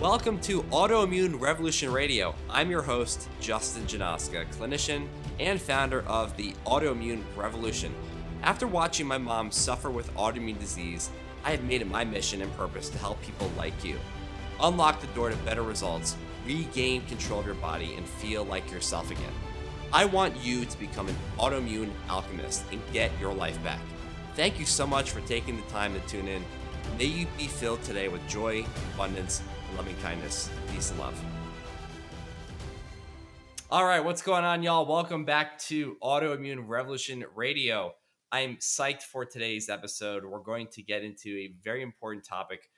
Welcome to Autoimmune Revolution Radio. I'm your host, Justin Janoska, clinician and founder of the Autoimmune Revolution. After watching my mom suffer with autoimmune disease, I have made it my mission and purpose to help people like you. Unlock the door to better results, regain control of your body, and feel like yourself again. I want you to become an autoimmune alchemist and get your life back. Thank you so much for taking the time to tune in. May you be filled today with joy, abundance, loving kindness. Peace and love. All right, what's going on, y'all? Welcome back to Autoimmune Revolution Radio. I'm psyched for today's episode. We're going to get into a very important topic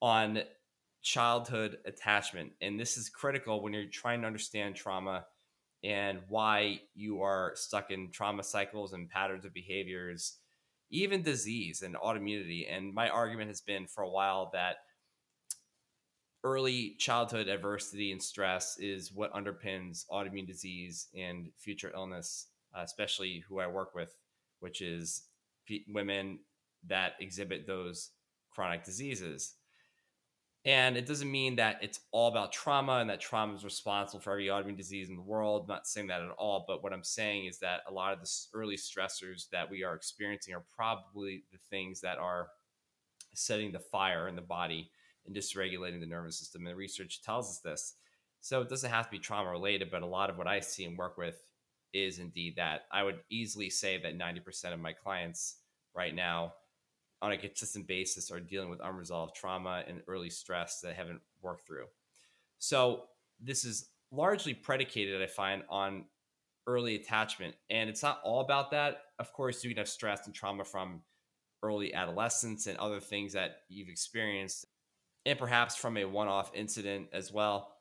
on childhood attachment. And this is critical when you're trying to understand trauma and why you are stuck in trauma cycles and patterns of behaviors, even disease and autoimmunity. And my argument has been for a while that early childhood adversity and stress is what underpins autoimmune disease and future illness, uh, especially who I work with, which is p- women that exhibit those chronic diseases. And it doesn't mean that it's all about trauma and that trauma is responsible for every autoimmune disease in the world. I'm not saying that at all. But what I'm saying is that a lot of the early stressors that we are experiencing are probably the things that are setting the fire in the body and dysregulating the nervous system. And research tells us this. So it doesn't have to be trauma related, but a lot of what I see and work with is indeed that. I would easily say that 90% of my clients right now on a consistent basis are dealing with unresolved trauma and early stress that haven't worked through. So this is largely predicated, I find, on early attachment. And it's not all about that. Of course, you can have stress and trauma from early adolescence and other things that you've experienced, and perhaps from a one off incident as well.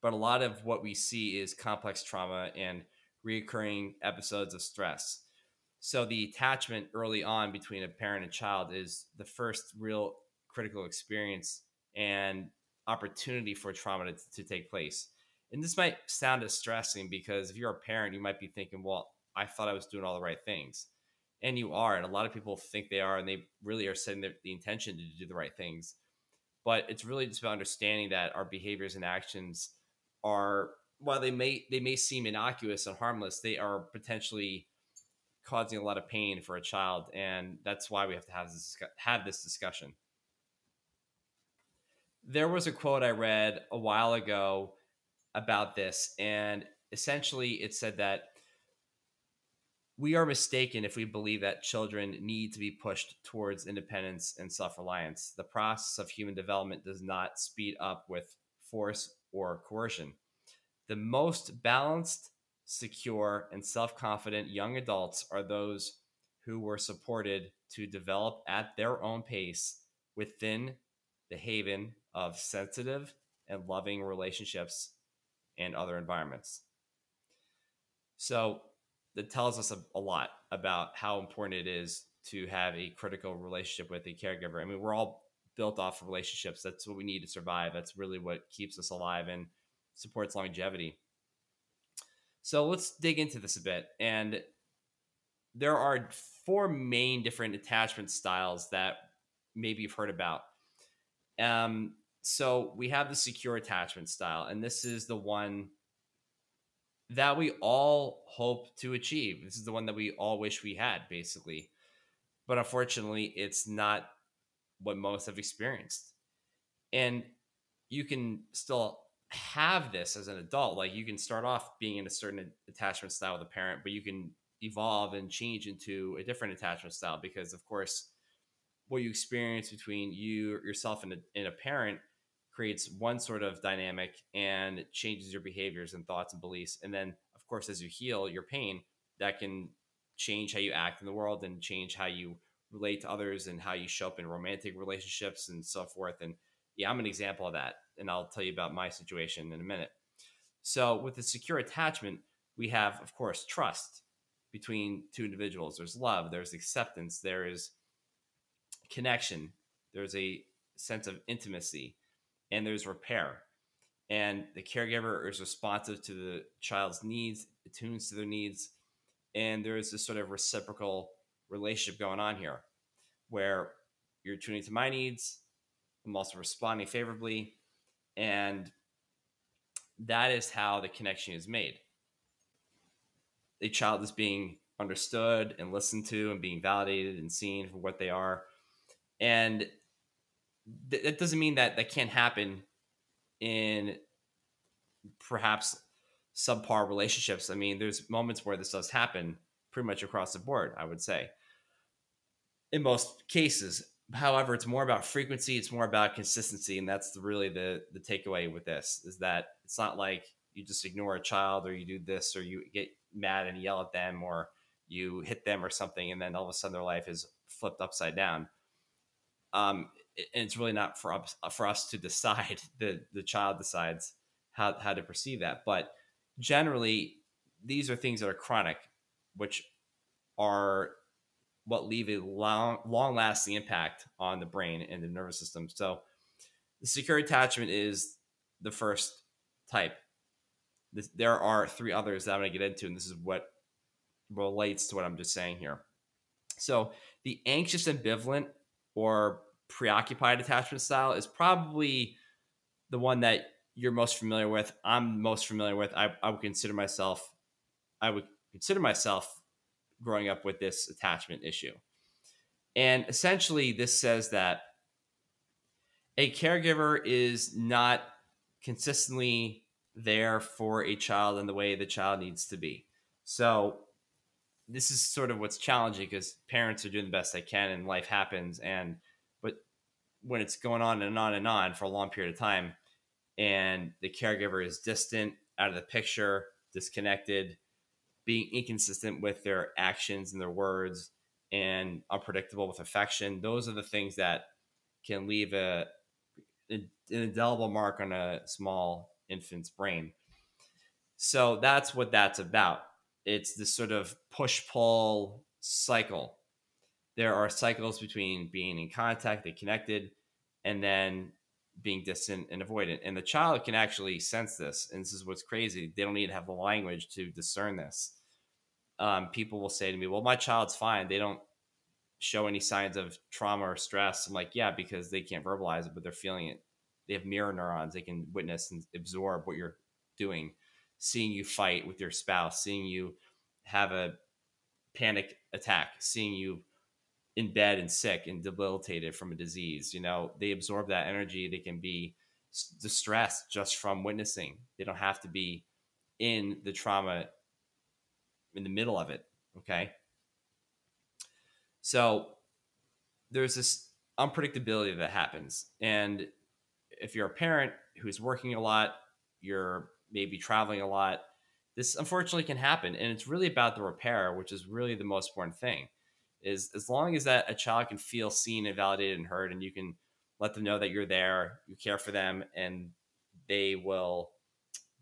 But a lot of what we see is complex trauma and recurring episodes of stress. So the attachment early on between a parent and child is the first real critical experience and opportunity for trauma to, to take place. And this might sound distressing because if you're a parent, you might be thinking, well, I thought I was doing all the right things. And you are. And a lot of people think they are, and they really are setting the, the intention to do the right things. But it's really just about understanding that our behaviors and actions are, while they may they may seem innocuous and harmless, they are potentially causing a lot of pain for a child, and that's why we have to have this have this discussion. There was a quote I read a while ago about this, and essentially it said that we are mistaken if we believe that children need to be pushed towards independence and self reliance. The process of human development does not speed up with force or coercion. The most balanced secure, and self confident young adults are those who were supported to develop at their own pace within the haven of sensitive and loving relationships and other environments. So, that tells us a, a, lot about how important it is to have a critical relationship with a caregiver. I mean, we're all built off of relationships. That's what we need to survive. That's really what keeps us alive and supports longevity. So let's dig into this a bit. And there are four main different attachment styles that maybe you've heard about. Um, so we have the secure attachment style, and this is the one that we all hope to achieve. This is the one that we all wish we had, basically. But unfortunately, it's not what most have experienced. And you can still have this as an adult. Like you can start off being in a certain attachment style with a parent, but you can evolve and change into a different attachment style because, of course, what you experience between you yourself and a, and a parent creates one sort of dynamic and changes your behaviors and thoughts and beliefs. And then, of course, as you heal your pain, that can change how you act in the world and change how you relate to others and how you show up in romantic relationships and so forth. And yeah, I'm an example of that and I'll tell you about my situation in a minute. So, with the secure attachment, we have, of course, trust between two individuals. There's love, there's acceptance, there is connection, there's a sense of intimacy, and there's repair. And the caregiver is responsive to the child's needs, attunes to their needs, and there's this sort of reciprocal relationship going on here where you're tuning to my needs, I'm also responding favorably, And that is how the connection is made. A child is being understood and listened to and being validated and seen for what they are. And th- that doesn't mean that that can't happen in perhaps subpar relationships. I mean, there's moments where this does happen pretty much across the board, I would say. In most cases, however, it's more about frequency, it's more about consistency, and that's really the the takeaway with this is that it's not like you just ignore a child or you do this or you get mad and yell at them or you hit them or something and then all of a sudden their life is flipped upside down. Um, and it's really not for us for us to decide. The the child decides how how to perceive that. But generally, these are things that are chronic, which are what leave a long long lasting impact on the brain and the nervous system. So, the secure attachment is the first type. There are three others that I'm going to get into, and this is what relates to what I'm just saying here. So, the anxious ambivalent or preoccupied attachment style is probably the one that you're most familiar with. I'm most familiar with. I, I would consider myself, I would consider myself growing up with this attachment issue. And essentially, this says that a caregiver is not consistently there for a child in the way the child needs to be. So, this is sort of what's challenging because parents are doing the best they can and life happens. And when it's going on and on and on for a long period of time and the caregiver is distant out of the picture disconnected being inconsistent with their actions and their words and unpredictable with affection those are the things that can leave a an indelible mark on a small infant's brain. So that's what that's about. It's this sort of push pull cycle there are cycles between being in contact and connected and then being distant and avoidant. And the child can actually sense this. And this is what's crazy. They don't need to have the language to discern this. Um, people will say to me, well, my child's fine. They don't show any signs of trauma or stress. I'm like, yeah, because they can't verbalize it, but they're feeling it. They have mirror neurons. They can witness and absorb what you're doing, seeing you fight with your spouse, seeing you have a panic attack, seeing you in bed and sick and debilitated from a disease. You know, they absorb that energy. They can be distressed just from witnessing. They don't have to be in the trauma in the middle of it. Okay. So there's this unpredictability that happens. And if you're a parent who's working a lot, you're maybe traveling a lot, this unfortunately can happen. And it's really about the repair, which is really the most important thing is as long as that a child can feel seen and validated and heard and you can let them know that you're there you care for them and they will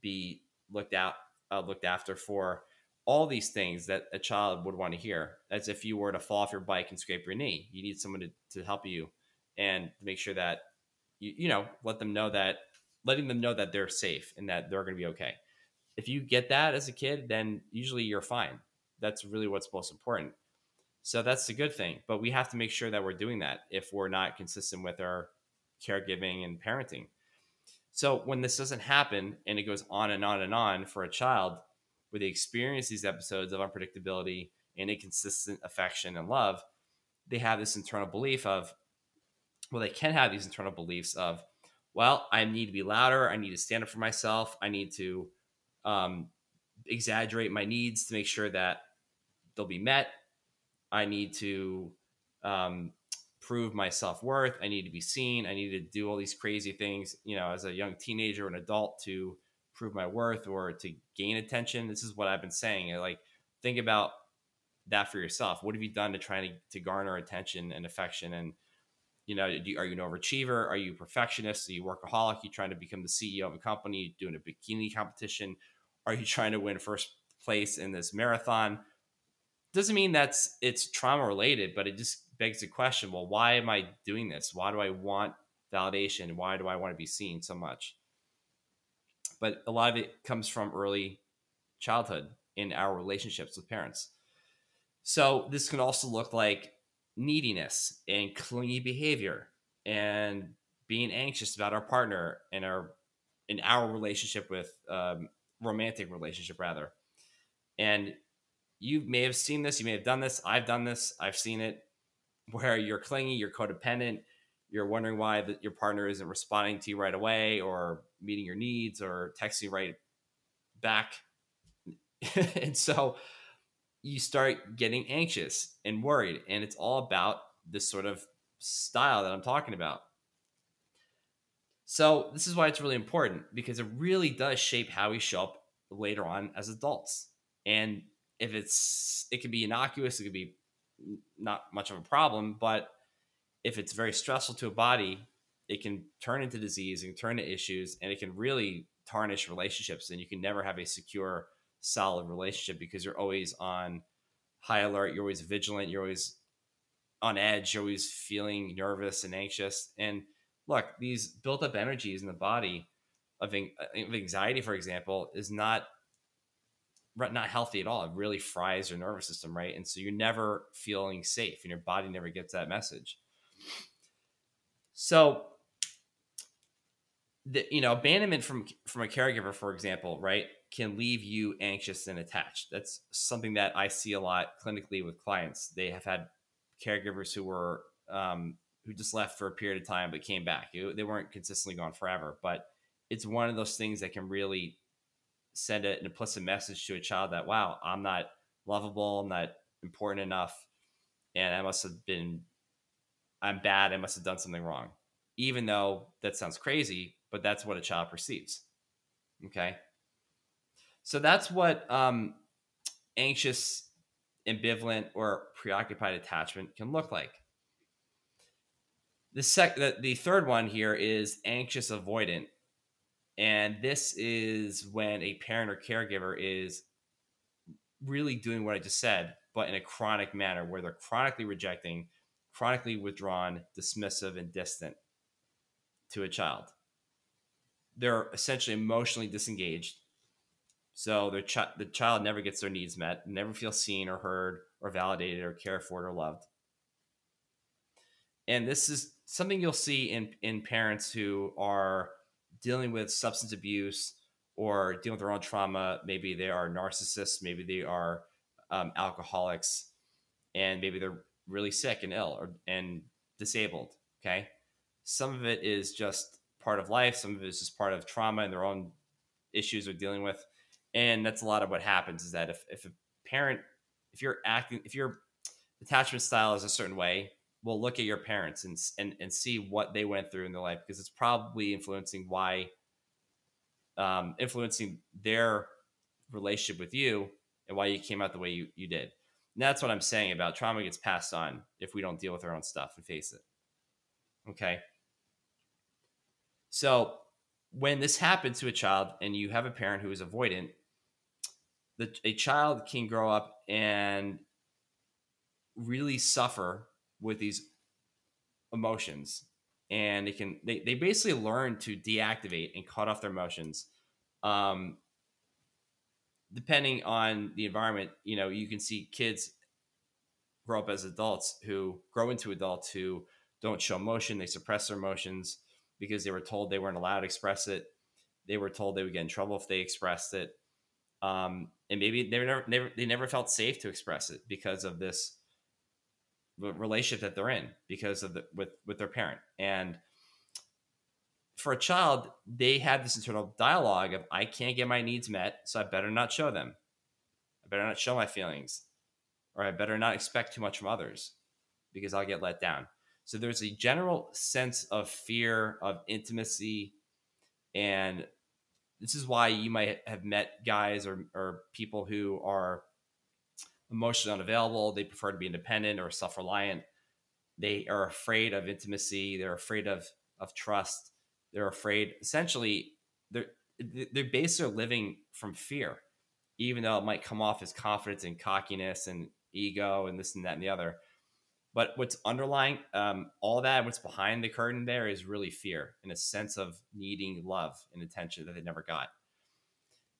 be looked out uh, looked after for all these things that a child would want to hear. As if you were to fall off your bike and scrape your knee you need someone to, to help you and make sure that you, you know let them know that letting them know that they're safe and that they're going to be okay. If you get that as a kid then usually you're fine. That's really what's most important so that's a good thing. But we have to make sure that we're doing that if we're not consistent with our caregiving and parenting. So when this doesn't happen and it goes on and on and on for a child, where they experience these episodes of unpredictability and inconsistent affection and love, they have this internal belief of, well, they can have these internal beliefs of, well, I need to be louder. I need to stand up for myself. I need to um, exaggerate my needs to make sure that they'll be met. I need to um, prove my self worth. I need to be seen. I need to do all these crazy things, you know, as a young teenager or an adult to prove my worth or to gain attention. This is what I've been saying. Like, think about that for yourself. What have you done to try to, to garner attention and affection? And, you know, are you an overachiever? Are you a perfectionist? Are you workaholic? Are you trying to become the CEO of a company, doing a bikini competition? Are you trying to win first place in this marathon? Doesn't mean that's it's trauma related, but it just begs the question: Well, why am I doing this? Why do I want validation? Why do I want to be seen so much? But a lot of it comes from early childhood in our relationships with parents. So this can also look like neediness and clingy behavior and being anxious about our partner and our in our relationship with um, romantic relationship rather and you may have seen this you may have done this i've done this i've seen it where you're clingy you're codependent you're wondering why the, your partner isn't responding to you right away or meeting your needs or texting right back and so you start getting anxious and worried and it's all about this sort of style that i'm talking about so this is why it's really important because it really does shape how we show up later on as adults. And if it's it can be innocuous, it could be not much of a problem, but if it's very stressful to a body, it can turn into disease and turn to issues and it can really tarnish relationships and you can never have a secure solid relationship because you're always on high alert, you're always vigilant, you're always on edge, you're always feeling nervous and anxious. And look, these built up energies in the body of, anxiety, for example, is not not healthy at all. It really fries your nervous system, right? And so you're never feeling safe, and your body never gets that message. So, the you know abandonment from from a caregiver, for example, right, can leave you anxious and attached. That's something that I see a lot clinically with clients. They have had caregivers who were um, who just left for a period of time but came back. They weren't consistently gone forever, but it's one of those things that can really send it an implicit message to a child that wow, I'm not lovable, I'm not important enough, and I must have been, I'm bad, I must have done something wrong. Even though that sounds crazy, but that's what a child perceives. Okay, so that's what um, anxious, ambivalent, or preoccupied attachment can look like. The sec the, the third one here is anxious avoidant. And this is when a parent or caregiver is really doing what I just said, but in a chronic manner where they're chronically rejecting, chronically withdrawn, dismissive, and distant to a child. They're essentially emotionally disengaged. So their the child never gets their needs met, never feels seen or heard or validated or cared for or loved. And this is something you'll see in in parents who are dealing with substance abuse or dealing with their own trauma. Maybe they are narcissists, maybe they are um, alcoholics, and maybe they're really sick and ill or and disabled. Okay, some of it is just part of life. Some of it is just part of trauma and their own issues they're dealing with. And that's a lot of what happens is that if, if a parent, if you're acting, if your attachment style is a certain way, will look at your parents and, and and see what they went through in their life because it's probably influencing why um, influencing their relationship with you and why you came out the way you, you did. And that's what I'm saying about trauma gets passed on if we don't deal with our own stuff and face it. Okay. So when this happens to a child and you have a parent who is avoidant, the, a child can grow up and really suffer with these emotions. And they can they, they basically learn to deactivate and cut off their emotions. Um depending on the environment you know you can see kids grow up as adults who grow into adults who don't show emotion. They suppress their emotions because they were told they weren't allowed to express it. They were told they would get in trouble if they expressed it. Um, and maybe they never, never they never felt safe to express it because of this relationship that they're in because of the with with their parent. And for a child they have this internal dialogue of i can't get my needs met so i better not show them. I better not show my feelings or i better not expect too much from others because i'll get let down. So there's a general sense of fear of intimacy and this is why you might have met guys or, or people who are emotionally unavailable. They prefer to be independent or self reliant. They are afraid of intimacy. They're afraid of of trust. They're afraid. Essentially, they're they're basically living from fear, even though it might come off as confidence and cockiness and ego and this and that and the other. But what's underlying um, all that, what's behind the curtain there is really fear and a sense of needing love and attention that they never got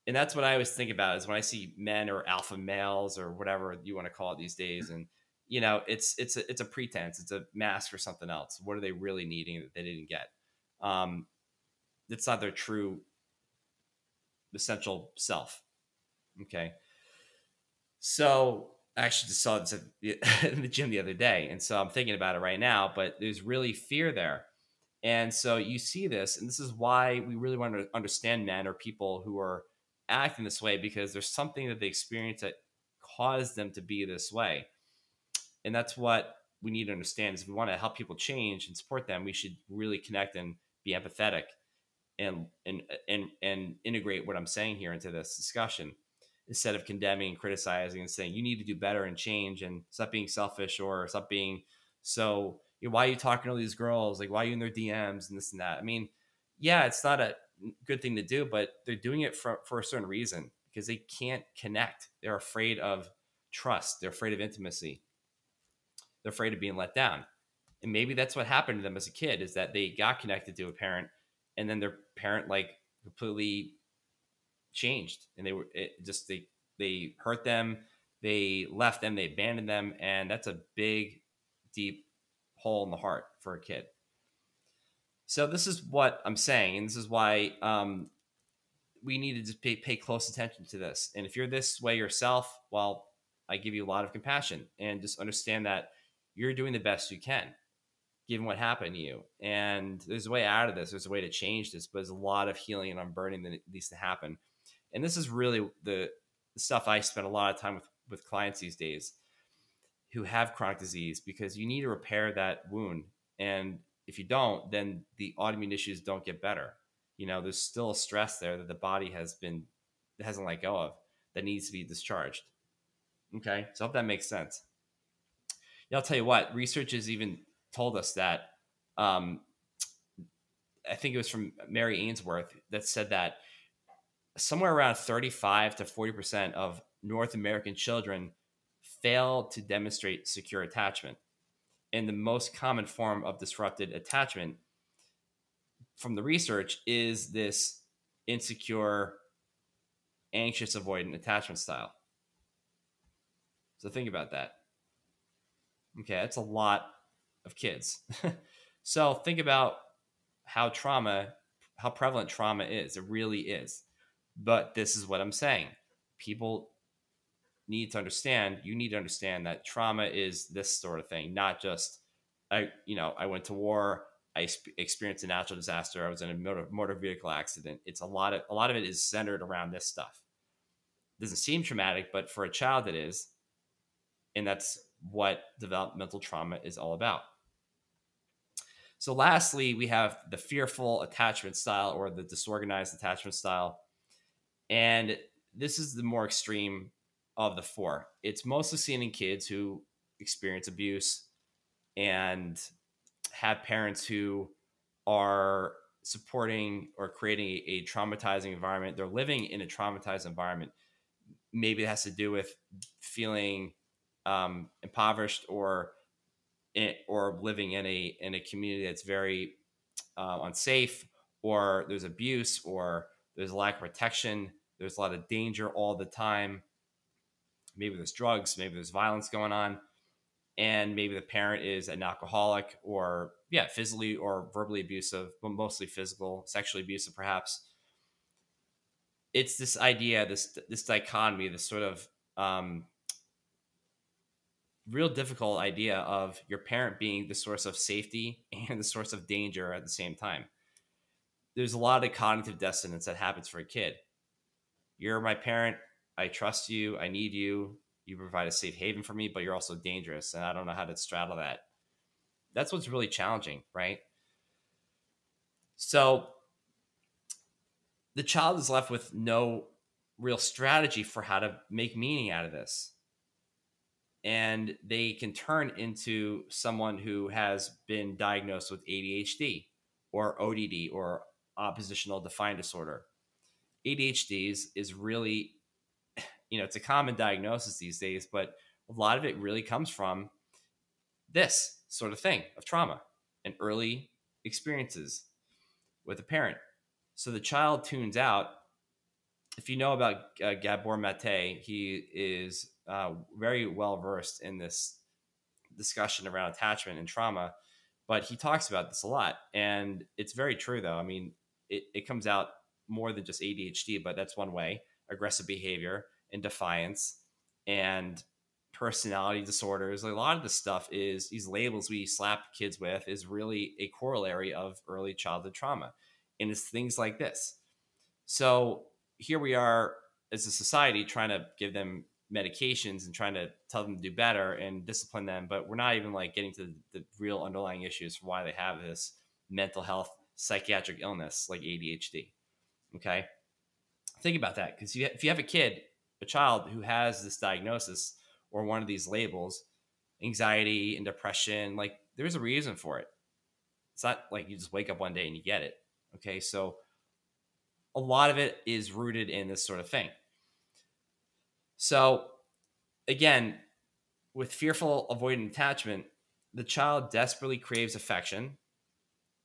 and that's what I always think about is when I see men or alpha males or whatever you want to call it these days, and you know, it's it's a it's a pretense, it's a mask for something else. What are they really needing that they didn't get? Um, it's not their true essential self. Okay. So I actually just saw this in the gym the other day. And so I'm thinking about it right now, but there's really fear there. And so you see this, and this is why we really want to understand men or people who are acting this way because there's something that they experience that caused them to be this way. And that's what we need to understand is if we want to help people change and support them, we should really connect and be empathetic and and and and integrate what I'm saying here into this discussion. Instead of condemning criticizing and saying you need to do better and change and stop being selfish or stop being so you know, why are you talking to these girls? Like why are you in their DMs and this and that? I mean yeah it's not a good thing to do but they're doing it for, for a certain reason because they can't connect. They're afraid of trust. They're afraid of intimacy. They're afraid of being let down. And maybe that's what happened to them as a kid is that they got connected to a parent and then their parent like completely changed and they were just they they hurt them they left them they abandoned them and that's a big deep hole in the heart for a kid so this is what i'm saying and this is why um, we needed to pay, pay close attention to this and if you're this way yourself well i give you a lot of compassion and just understand that you're doing the best you can given what happened to you. And there's a way out of this. There's a way to change this, but there's a lot of healing and unburdening that needs to happen. And this is really the, the stuff I spend a lot of time with with clients these days who have chronic disease because you need to repair that wound. And if you don't, then the autoimmune issues don't get better. You know, there's still a stress there that the body has been hasn't let go of that needs to be discharged. Okay, so I hope that makes sense. Yeah, I'll tell you what, research is even told us that um, I think it was from Mary Ainsworth that said that somewhere around 35 to 40% of North American children fail to demonstrate secure attachment. And the most common form of disrupted attachment from the research is this insecure, anxious, avoidant attachment style. So think about that. Okay, that's a lot of kids. so think about how trauma, how prevalent trauma is. It really is. But this is what I'm saying. People need to understand, you need to understand that trauma is this sort of thing, not just I, you know, I went to war, I experienced a natural disaster, I was in a motor, motor vehicle accident. It's a lot of a lot of it is centered around this stuff. It doesn't seem traumatic, but for a child it is. And that's what developmental trauma is all about. So, lastly, we have the fearful attachment style or the disorganized attachment style. And this is the more extreme of the four. It's mostly seen in kids who experience abuse and have parents who are supporting or creating a, traumatizing environment. They're living in a traumatized environment. Maybe it has to do with feeling um, impoverished or or living in a in a community that's very uh, unsafe, or there's abuse, or there's a lack of protection. There's a lot of danger all the time. Maybe there's drugs, maybe there's violence going on, and maybe the parent is an alcoholic, or yeah, physically or verbally abusive, but mostly physical, sexually abusive, perhaps. It's this idea, this this dichotomy, this sort of um, real difficult idea of your parent being the source of safety and the source of danger at the same time. There's a lot of cognitive dissonance that happens for a kid. You're my parent. I trust you. I need you. You provide a safe haven for me, but you're also dangerous. And I don't know how to straddle that. That's what's really challenging, right? So the child is left with no real strategy for how to make meaning out of this and they can turn into someone who has been diagnosed with ADHD or ODD or oppositional defiant disorder. ADHD is, is really, you know, it's a common diagnosis these days, but a lot of it really comes from this sort of thing of trauma and early experiences with a parent. So the child tunes out. If you know about uh, Gabor Mate, he is uh, very well versed in this discussion around attachment and trauma, but he talks about this a lot. And it's very true, though. I mean, it, it comes out more than just ADHD, but that's one way aggressive behavior and defiance and personality disorders. a lot of the stuff is these labels we slap kids with is really a corollary of early childhood trauma. And it's things like this. So here we are as a society trying to give them medications and trying to tell them to do better and discipline them, but we're not even like getting to the real underlying issues for why they have this mental health psychiatric illness like ADHD. Okay. Think about that because if you have a kid, a child who has this diagnosis or one of these labels, anxiety and depression, like there's a reason for it. It's not like you just wake up one day and you get it. Okay. So a lot of it is rooted in this sort of thing. So, again, with fearful avoidant attachment, the child desperately craves affection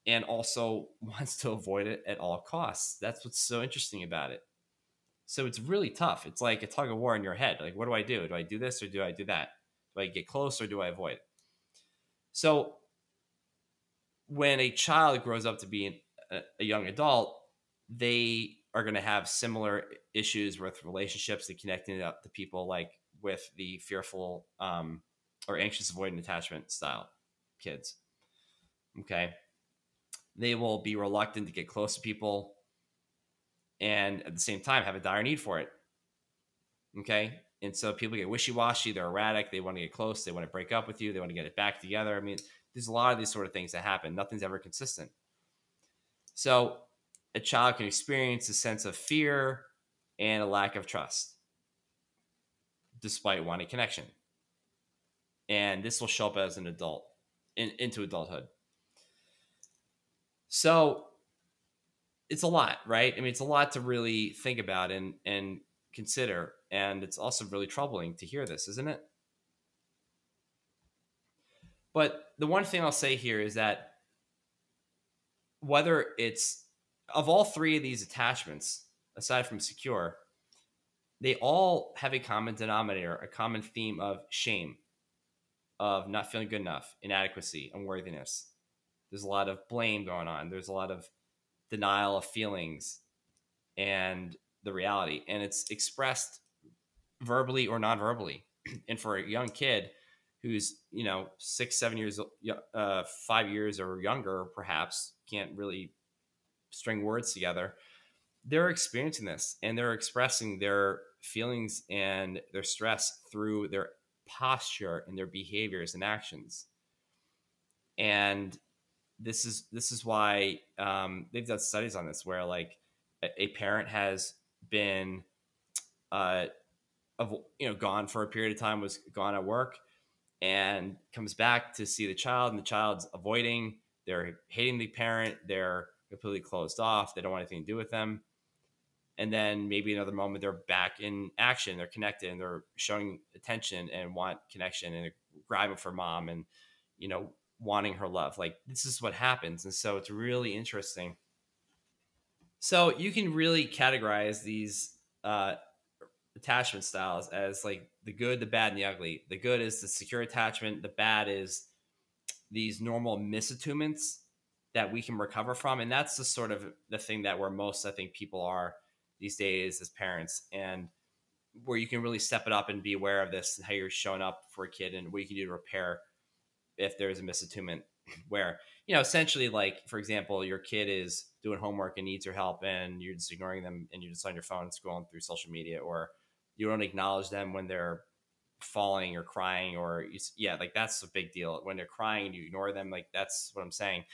and also wants to avoid it at all costs. That's what's so interesting about it. So it's really tough. It's like a tug of war in your head. Like, what do I do? Do I do this or do I do that? Do I get close or do I avoid? So when a child grows up to be a, a young adult, they are going to have similar issues with relationships and connecting up to people like with the fearful um, or anxious avoidant attachment style kids okay they will be reluctant to get close to people and at the same time have a dire need for it. Okay? And so people get wishy-washy they're erratic they want to get close they want to break up with you they want to get it back together. I mean there's a lot of these sort of things that happen. Nothing's ever consistent. So a child can experience a sense of fear and a lack of trust despite wanting connection. And this will show up as an adult in, into adulthood. So it's a lot, right? I mean, it's a lot to really think about and and consider. And it's also really troubling to hear this, isn't it? But the one thing I'll say here is that whether it's of all three of these attachments, aside from secure, they all have a common denominator, a common theme of shame, of not feeling good enough, inadequacy, unworthiness. There's a lot of blame going on. There's a lot of denial of feelings and the reality. And it's expressed verbally or non-verbally. and for a young kid who's, you know, six, seven years, uh, five years or younger, perhaps can't really string words together, they're experiencing this and they're expressing their feelings and their stress through their posture and their behaviors and actions. And this is this is why um, they've done studies on this where like a, a parent has been uh, of you know gone for a period of time was gone at work and comes back to see the child and the child's avoiding they're hating the parent they're completely closed off. They don't want anything to do with them. And then maybe another moment they're back in action, they're connected and they're showing attention and want connection and grabbing for mom and, you know, wanting her love. Like this is what happens. And so it's really interesting. So you can really categorize these uh, attachment styles as like the good, the bad, and the ugly. The good is the secure attachment. The bad is these normal misattunements that we can recover from and that's the sort of the thing that where most i think people are these days as parents and where you can really step it up and be aware of this and how you're showing up for a kid and what you can do to repair if there's a misattunement where you know essentially like for example your kid is doing homework and needs your help and you're just ignoring them and you're just on your phone scrolling through social media or you don't acknowledge them when they're falling or crying or yeah like that's a big deal. When they're crying and you ignore them like that's what i'm saying.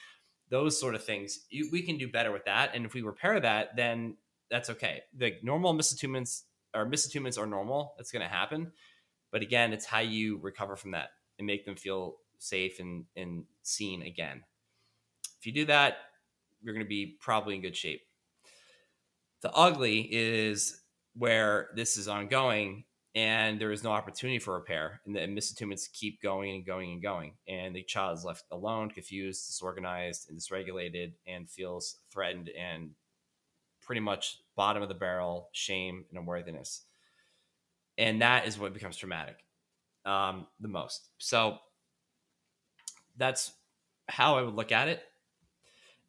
Those sort of things you, we can do better with that. And if we repair that then that's okay. The normal misattunements or misattunements are normal. That's going to happen. But again it's how you recover from that and make them feel safe and, and seen again. If you do that you're going to be probably in good shape. The ugly is where this is ongoing and there is no opportunity for repair and the misattunements keep going and going and going. And the child is left alone confused disorganized and dysregulated and feels threatened and pretty much bottom of the barrel shame and unworthiness. And that is what becomes traumatic um, the most. So that's how i would look at it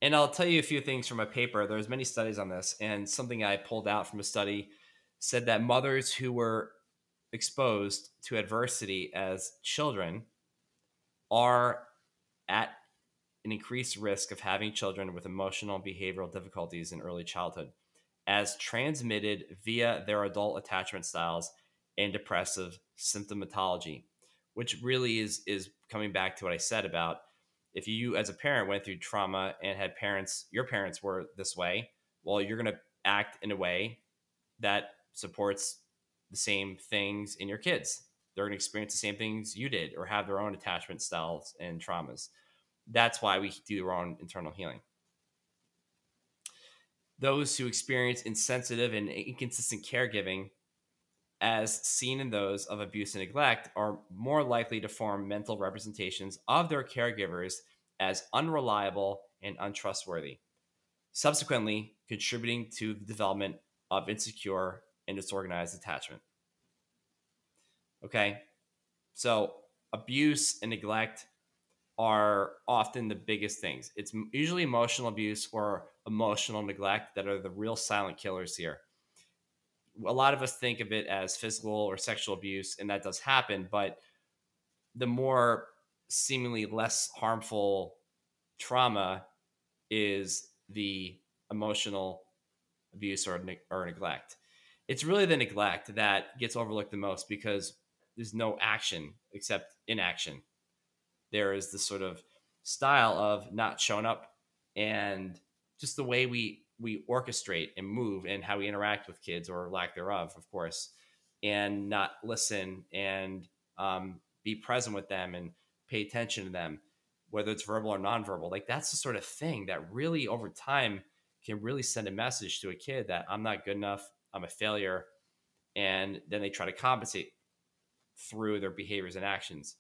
And I'll tell you a few things from a paper. There's many studies on this, and something I pulled out from a study said that mothers who were exposed to adversity as children are at an increased risk of having children with emotional and behavioral difficulties in early childhood as transmitted via their adult attachment styles and depressive symptomatology which really is is coming back to what i said about if you as a parent went through trauma and had parents your parents were this way well you're going to act in a way that supports the same things in your kids. They're going to experience the same things you did or have their own attachment styles and traumas. That's why we do our own internal healing. Those who experience insensitive and inconsistent caregiving as seen in those of abuse and neglect, are more likely to form mental representations of their caregivers as unreliable and untrustworthy, subsequently contributing to the development of insecure and disorganized attachment. Okay, so abuse and neglect are often the biggest things. It's usually emotional abuse or emotional neglect that are the real silent killers here a lot of us think of it as physical or sexual abuse, and that does happen. But the more seemingly less harmful trauma is the emotional abuse or, or neglect. It's really the neglect that gets overlooked the most because there's no action except inaction. There is this sort of style of not showing up and just the way we we orchestrate and move and how we interact with kids or lack thereof, of course, and not listen and um, be present with them and pay attention to them, whether it's verbal or nonverbal. Like that's the sort of thing that really over time can really send a message to a kid that I'm not good enough, I'm a failure. And then they try to compensate through their behaviors and actions.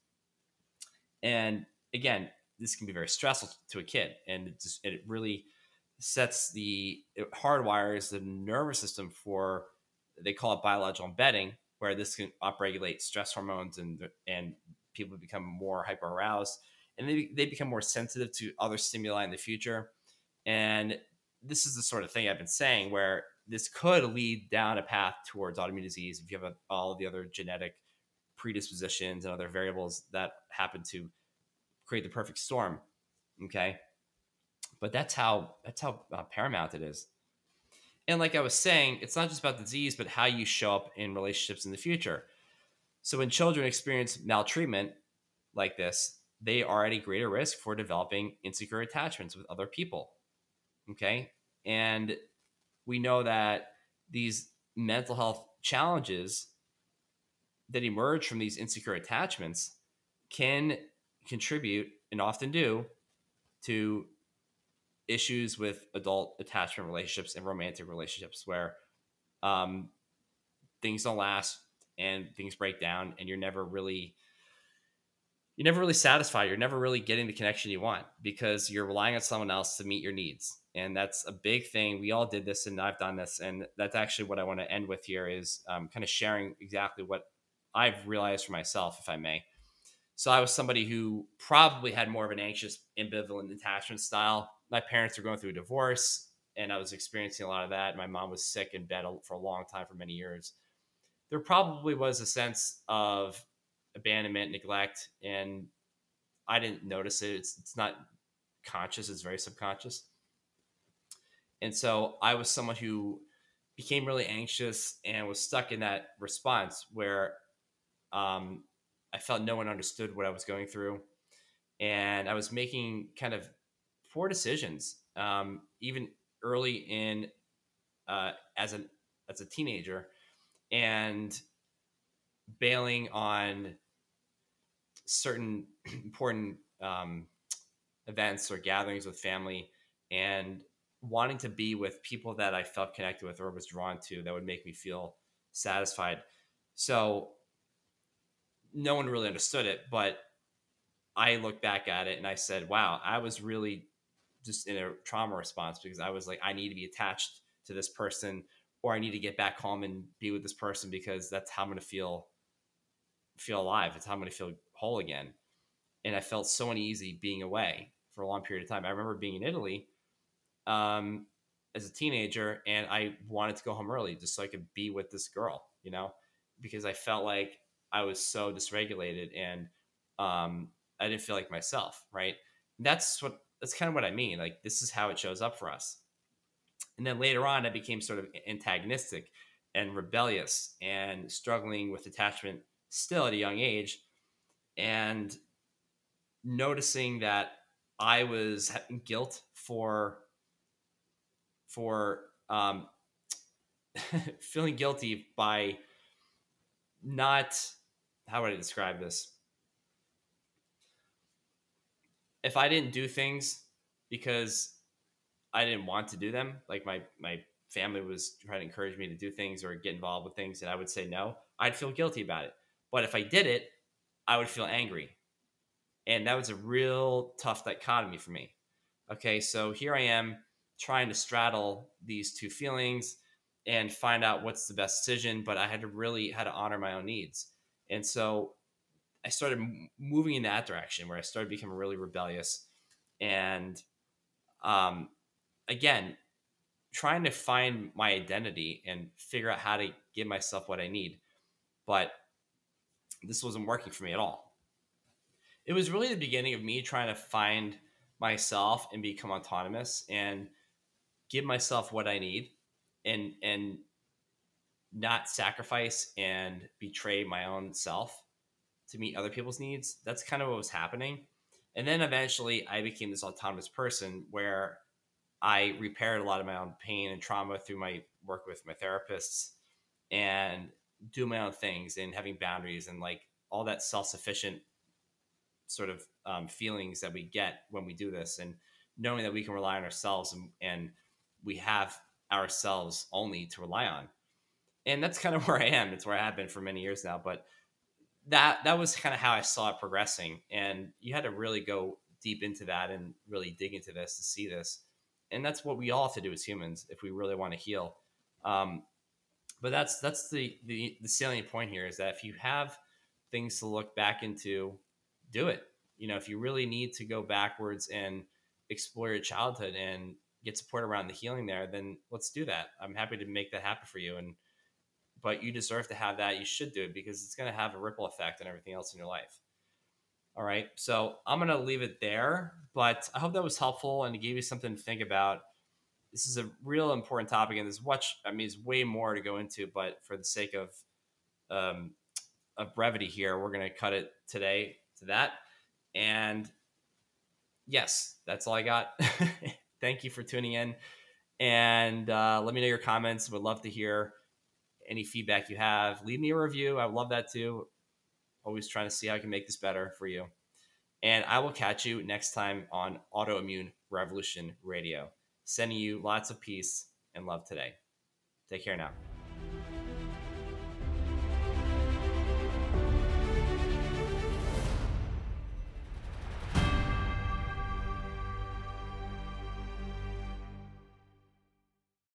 And again, this can be very stressful to a kid. And it, just, it really, sets the hardwires the nervous system for they call it biological embedding, where this can upregulate stress hormones and and people become more hyper aroused and they, they become more sensitive to other stimuli in the future. And this is the sort of thing I've been saying where this could lead down a path towards autoimmune disease if you have all the other genetic predispositions and other variables that happen to create the perfect storm. Okay. But that's how that's how uh, paramount it is. And like I was saying, it's not just about disease, but how you show up in relationships in the future. So when children experience maltreatment like this, they are at a greater risk for developing insecure attachments with other people. Okay. And we know that these mental health challenges that emerge from these insecure attachments can contribute and often do to issues with adult attachment relationships and romantic relationships where um, things don't last and things break down and you're never really you're never really satisfied you're never really getting the connection you want because you're relying on someone else to meet your needs. And that's a big thing. We all did this and i've done this. And that's actually what i want to end with here is um, kind of sharing exactly what i've realized for myself if i may. So i was somebody who probably had more of an anxious ambivalent attachment style my parents were going through a divorce and I was experiencing a lot of that. My mom was sick in bed for a long time for many years. There probably was a sense of abandonment, neglect, and I didn't notice it. It's, it's not conscious, it's very subconscious. And so I was someone who became really anxious and was stuck in that response where um, I felt no one understood what I was going through. And I was making kind of poor decisions, um, even early in uh, as an as a teenager, and bailing on certain important um, events or gatherings with family, and wanting to be with people that I felt connected with or was drawn to that would make me feel satisfied. So no one really understood it, but I look back at it and I said, wow, I was really just in a trauma response because I was like, I need to be attached to this person or I need to get back home and be with this person because that's how I'm going to feel feel alive. It's how I'm going to feel whole again. And I felt so uneasy being away for a long period of time. I remember being in Italy um, as a teenager, and I wanted to go home early just so I could be with this girl, you know, because I felt like I was so dysregulated and um, I didn't feel like myself, right? That's what that's kind of what I mean. Like this is how it shows up for us. And then later on, I became sort of antagonistic and rebellious and struggling with attachment still at a young age. And noticing that I was guilt for for um, feeling guilty by not how would I describe this? If I didn't do things because I didn't want to do them, like my my family was trying to encourage me to do things or get involved with things, and I would say no, I'd feel guilty about it. But if I did it, I would feel angry. And that was a real tough dichotomy for me. Okay, so here I am trying to straddle these two feelings and find out what's the best decision, but I had to really had to honor my own needs. And so I started moving in that direction where I started becoming really rebellious and um again trying to find my identity and figure out how to give myself what I need. But this wasn't working for me at all. It was really the beginning of me trying to find myself and become autonomous and give myself what I need and and not sacrifice and betray my own self to meet other people's needs. That's kind of what was happening. And then eventually I became this autonomous person where I repaired a lot of my own pain and trauma through my work with my therapists and do my own things and having boundaries and like all that self-sufficient sort of um, feelings that we get when we do this and knowing that we can rely on ourselves and, and we have ourselves only to rely on and that's kind of where i am it's where i have been for many years now but that that was kind of how i saw it progressing and you had to really go deep into that and really dig into this to see this and that's what we all have to do as humans if we really want to heal. Um, but that's that's the, the the salient point here is that if you have things to look back into do it. You know if you really need to go backwards and explore your childhood and get support around the healing there then let's do that. I'm happy to make that happen for you and but you deserve to have that. You should do it because it's going to have a ripple effect on everything else in your life. All right so i'm going to leave it there but i hope that was helpful and it gave you something to think about. This is a real important topic and there's much i mean there's way more to go into but for the sake of um, of brevity here we're going to cut it today to that. And yes that's all i got. Thank you for tuning in. And uh, let me know your comments. Would love to hear any feedback you have leave me a review i would love that too always trying to see how i can make this better for you and i will catch you next time on autoimmune revolution radio Sending you lots of peace and love today. Take care now.